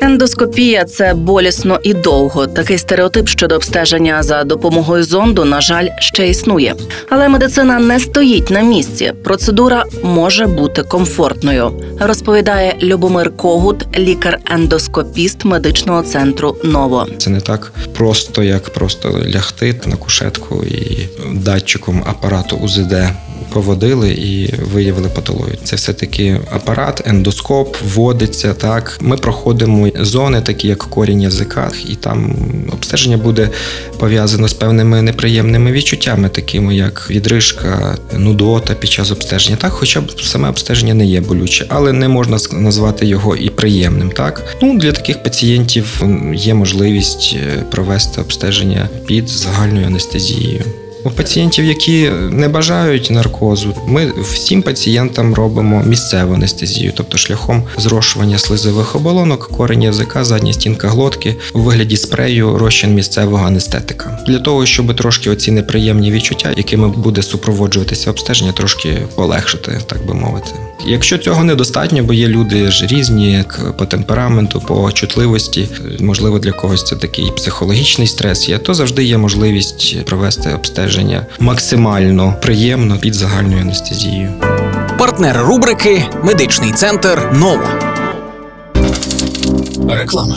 Ендоскопія це болісно і довго. Такий стереотип щодо обстеження за допомогою зонду, на жаль, ще існує. Але медицина не стоїть на місці. Процедура може бути комфортною, розповідає Любомир Когут, лікар-ендоскопіст медичного центру Ново. Це не так просто, як просто лягти на кушетку і датчиком апарату УЗД проводили і виявили патологію. Це все таки апарат, ендоскоп вводиться. Так, ми проходимо зони, такі як корінь язика, і там обстеження буде пов'язано з певними неприємними відчуттями, такими як відрижка, нудота під час обстеження. Так, хоча б саме обстеження не є болюче, але не можна назвати його і приємним. Так, ну для таких пацієнтів є можливість е, провести обстеження під загальною анестезією. У пацієнтів, які не бажають наркозу, ми всім пацієнтам робимо місцеву анестезію, тобто шляхом зрошування слизових оболонок, корень язика, задня стінка глотки у вигляді спрею розчин місцевого анестетика. Для того, щоб трошки оці неприємні відчуття, якими буде супроводжуватися обстеження, трошки полегшити, так би мовити. Якщо цього недостатньо, бо є люди ж різні як по темпераменту, по чутливості, можливо, для когось це такий психологічний стрес є, то завжди є можливість провести обстеження максимально приємно під загальною анестезією. Партнер рубрики Медичний центр Ново. Реклама.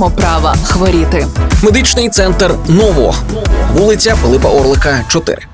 маємо права хворіти. Медичний центр Ново, вулиця Пилипа Орлика, 4.